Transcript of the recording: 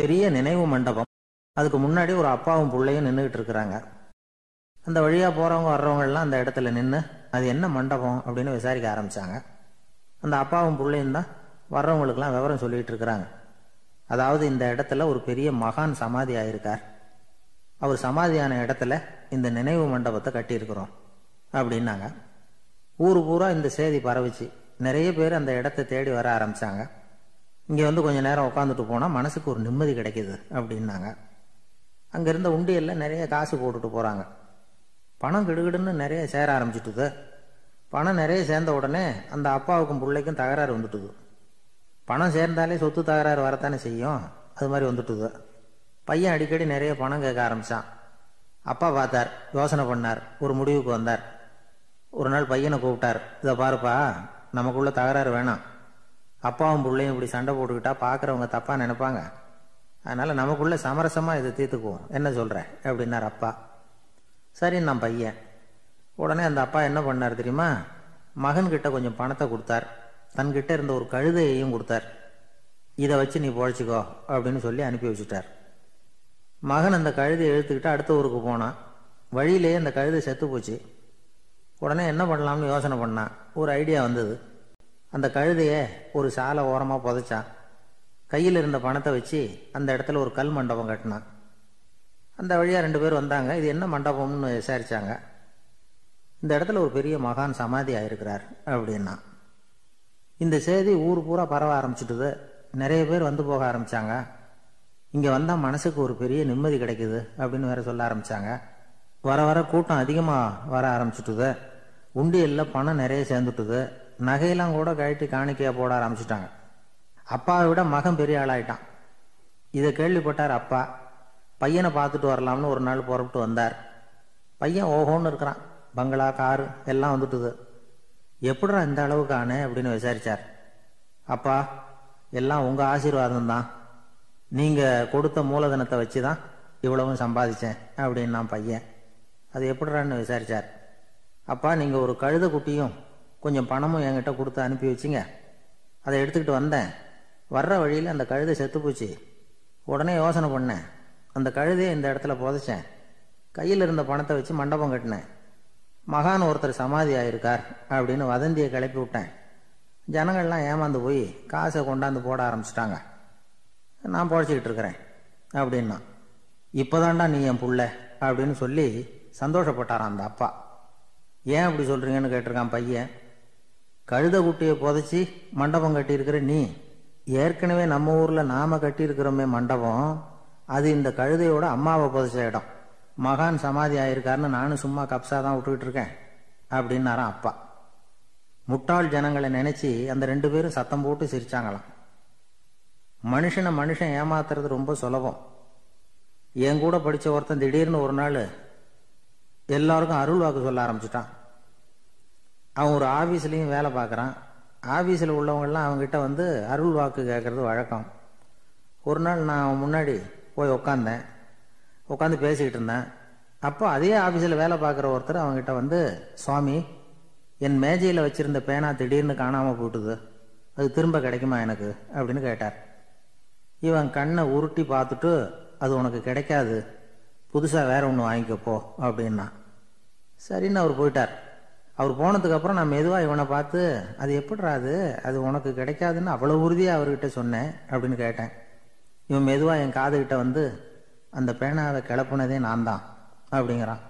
பெரிய நினைவு மண்டபம். அதுக்கு முன்னாடி ஒரு அப்பாவும் பிள்ளையும் நின்றுகிட்டு இருக்கிறாங்க. அந்த வழியாக போகிறவங்க வர்றவங்கெல்லாம் அந்த இடத்துல நின்று அது என்ன மண்டபம் அப்படின்னு விசாரிக்க ஆரம்பித்தாங்க அந்த அப்பாவும் பிள்ளையும் தான் வர்றவங்களுக்கெல்லாம் விவரம் சொல்லிகிட்டு இருக்கிறாங்க. அதாவது இந்த இடத்துல ஒரு பெரிய மகான் சமாதி ஆயிருக்கார். அவர் சமாதியான இடத்துல இந்த நினைவு மண்டபத்தை கட்டியிருக்கிறோம் அப்படின்னாங்க. ஊர் பூரா இந்த செய்தி பரவிச்சு நிறைய பேர் அந்த இடத்தை தேடி வர ஆரம்பிச்சாங்க. இங்கே வந்து கொஞ்ச நேரம் உட்காந்துட்டு போனால் மனசுக்கு ஒரு நிம்மதி கிடைக்கிது அப்படின்னாங்க. அங்கே இருந்த உண்டியலில் நிறைய காசு போட்டுட்டு போகிறாங்க பணம் கிடுகிடுன்னு நிறைய சேர ஆரம்பிச்சிட்டுது. பணம் நிறைய சேர்ந்த உடனே அந்த அப்பாவுக்கும் பிள்ளைக்கும் தகராறு வந்துட்டுது. பணம் சேர்ந்தாலே சொத்து தகராறு வரத்தானே செய்யும்? அது மாதிரி வந்துட்டுது. பையன் அடிக்கடி நிறைய பணம் கேட்க ஆரம்பிச்சான். அப்பா பார்த்தார் யோசனை பண்ணார் ஒரு முடிவுக்கு வந்தார். ஒரு நாள் பையனை கூப்பிட்டார் இதை பாருப்பா நமக்குள்ள தகராறு வேணாம். அப்பாவும் பிள்ளையும் இப்படி சண்டை போட்டுக்கிட்டா பார்க்குறவங்க தப்பாக நினைப்பாங்க. அதனால் நமக்குள்ள சமரசமாக இதை தீர்த்துக்குவோம். என்ன சொல்கிற அப்படின்னார் அப்பா. சரி நான் பையன். உடனே அந்த அப்பா என்ன பண்ணார் தெரியுமா? மகன்கிட்ட கொஞ்சம் பணத்தை கொடுத்தார். தன்கிட்ட இருந்த ஒரு கழுதையையும் கொடுத்தார். இதை வச்சு நீ பொழைச்சிக்கோ அப்படின்னு சொல்லி அனுப்பி வச்சுட்டார். மகன் அந்த கழுதை எழுத்துக்கிட்டு அடுத்த ஊருக்கு போனான். வழியிலேயே அந்த கழுதை செத்து போச்சு. உடனே என்ன பண்ணலாம்னு யோசனை பண்ணான். ஒரு ஐடியா வந்தது. அந்த கழுதையை ஒரு சாலை ஓரமாக புதைச்சான் கையில் இருந்த பணத்தை வச்சு அந்த இடத்துல ஒரு கல் மண்டபம் கட்டினான். அந்த வழியாக ரெண்டு பேர் வந்தாங்க. இது என்ன மண்டபம்னு விசாரித்தாங்க இந்த இடத்துல ஒரு பெரிய மகான் சமாதி ஆயிருக்கிறார் அப்படின்னா இந்த செய்தி ஊர் பூரா பரவ ஆரம்பிச்சிட்டுது. நிறைய பேர் வந்து போக ஆரம்பித்தாங்க இங்கே வந்தால் மனசுக்கு ஒரு பெரிய நிம்மதி கிடைக்குது அப்படின்னு வேற சொல்ல ஆரம்பித்தாங்க வர வர கூட்டம் அதிகமாக வர ஆரம்பிச்சிட்டுது. உண்டியலில் பணம் நிறைய சேர்ந்துட்டுது. நகையெல்லாம் கூட கழட்டி காணிக்கையாக போட ஆரம்பிச்சிட்டாங்க. அப்பாவை விட மகன் பெரிய ஆளாயிட்டான். இதை கேள்விப்பட்டார் அப்பா. பையனை பார்த்துட்டு வரலாம்னு ஒரு நாள் புறப்பட்டு வந்தார். பையன் ஓஹோன்னு இருக்கிறான். பங்களா காரு எல்லாம் வந்துட்டுது. எப்படிடா இந்த அளவுக்கு ஆனே அப்படின்னு விசாரிச்சார். அப்பா எல்லாம் உங்கள் ஆசீர்வாதம் தான். நீங்கள் கொடுத்த மூலதனத்தை வச்சு தான் இவ்வளவும் சம்பாதிச்சேன் அப்படின்னா பையன். அது எப்படிறான்னு விசாரிச்சார். அப்பா நீங்கள் ஒரு கழுத குட்டியும் கொஞ்சம் பணமும் என்கிட்ட கொடுத்து அனுப்பி வச்சிங்க. அதை எடுத்துக்கிட்டு வந்தேன். வர்ற வழியில் அந்த கழுதை செத்து போச்சு. உடனே யோசனை பண்ணேன். அந்த கழுதையை இந்த இடத்துல புதைச்சேன். கையில் இருந்த பணத்தை வச்சு மண்டபம் கட்டினேன். மகான் ஒருத்தர் சமாதி ஆயிருக்கார் அப்படின்னு வதந்தியை கிளப்பி விட்டேன். ஜனங்கள்லாம் ஏமாந்து போய் காசை கொண்டாந்து போட ஆரம்பிச்சிட்டாங்க. நான் பொழைச்சிக்கிட்டு இருக்கிறேன் அப்படின்னா. இப்போதான்டா நீ என் புள்ள அப்படின்னு சொல்லி சந்தோஷப்பட்டாரான் அந்த அப்பா. ஏன் அப்படி சொல்கிறீங்கன்னு கேட்டிருக்கான் பையன். கழுத குட்டியை புதைச்சி மண்டபம் கட்டியிருக்கிற நீ. ஏற்கனவே நம்ம ஊரில் நாம் கட்டியிருக்கிறோமே மண்டபம். அது இந்த கழுதையோட அம்மாவை புதைச்ச இடம். மகான் சமாதி ஆயிருக்காருன்னு நானும் சும்மா கப்ஸா தான் விட்டுக்கிட்டு இருக்கேன் அப்படின்னாராம் அப்பா. முட்டாள் ஜனங்களை நினச்சி அந்த ரெண்டு பேரும் சத்தம் போட்டு சிரிச்சாங்களாம். மனுஷனை மனுஷன் ஏமாத்துறது ரொம்ப சுலபம். என் கூட படித்த ஒருத்தன் திடீர்னு ஒரு நாள் எல்லாருக்கும் அருள் வாக்கு சொல்ல ஆரம்பிச்சிட்டான். அவன் ஒரு ஆஃபீஸ்லேயும் வேலை பார்க்குறான். ஆஃபீஸில் உள்ளவங்கள்லாம் அவங்ககிட்ட வந்து அருள் வாக்கு கேட்குறது வழக்கம். ஒரு நாள் நான் அவன் முன்னாடி போய் உக்காந்தேன். உட்காந்து பேசிக்கிட்டு இருந்தேன். அப்போ அதே ஆஃபீஸில் வேலை பார்க்குற ஒருத்தர் அவங்ககிட்ட வந்து சுவாமி என் மேஜையில் வச்சுருந்த பேனா திடீர்னு காணாமல் போட்டுது. அது திரும்ப கிடைக்குமா எனக்கு? அப்படின்னு கேட்டார். இவன் கண்ணை உருட்டி பார்த்துட்டு அது உனக்கு கிடைக்காது. புதுசாக வேற ஒன்று வாங்கிக்கப்போ அப்படின்னா. சரின்னு அவர் போயிட்டார். அவர் போனதுக்கப்புறம் நான் மெதுவாக இவனை பார்த்து அது எப்படிறா அது? அது உனக்கு கிடைக்காதுன்னு அவ்வளோ உறுதியாக அவர்கிட்ட சொன்னேன் அப்படின்னு கேட்டேன். இவன் மெதுவாக என் காதுகிட்ட வந்து அந்த பேனாவை கிளப்புனதே நான் தான் அப்படிங்கிறான்.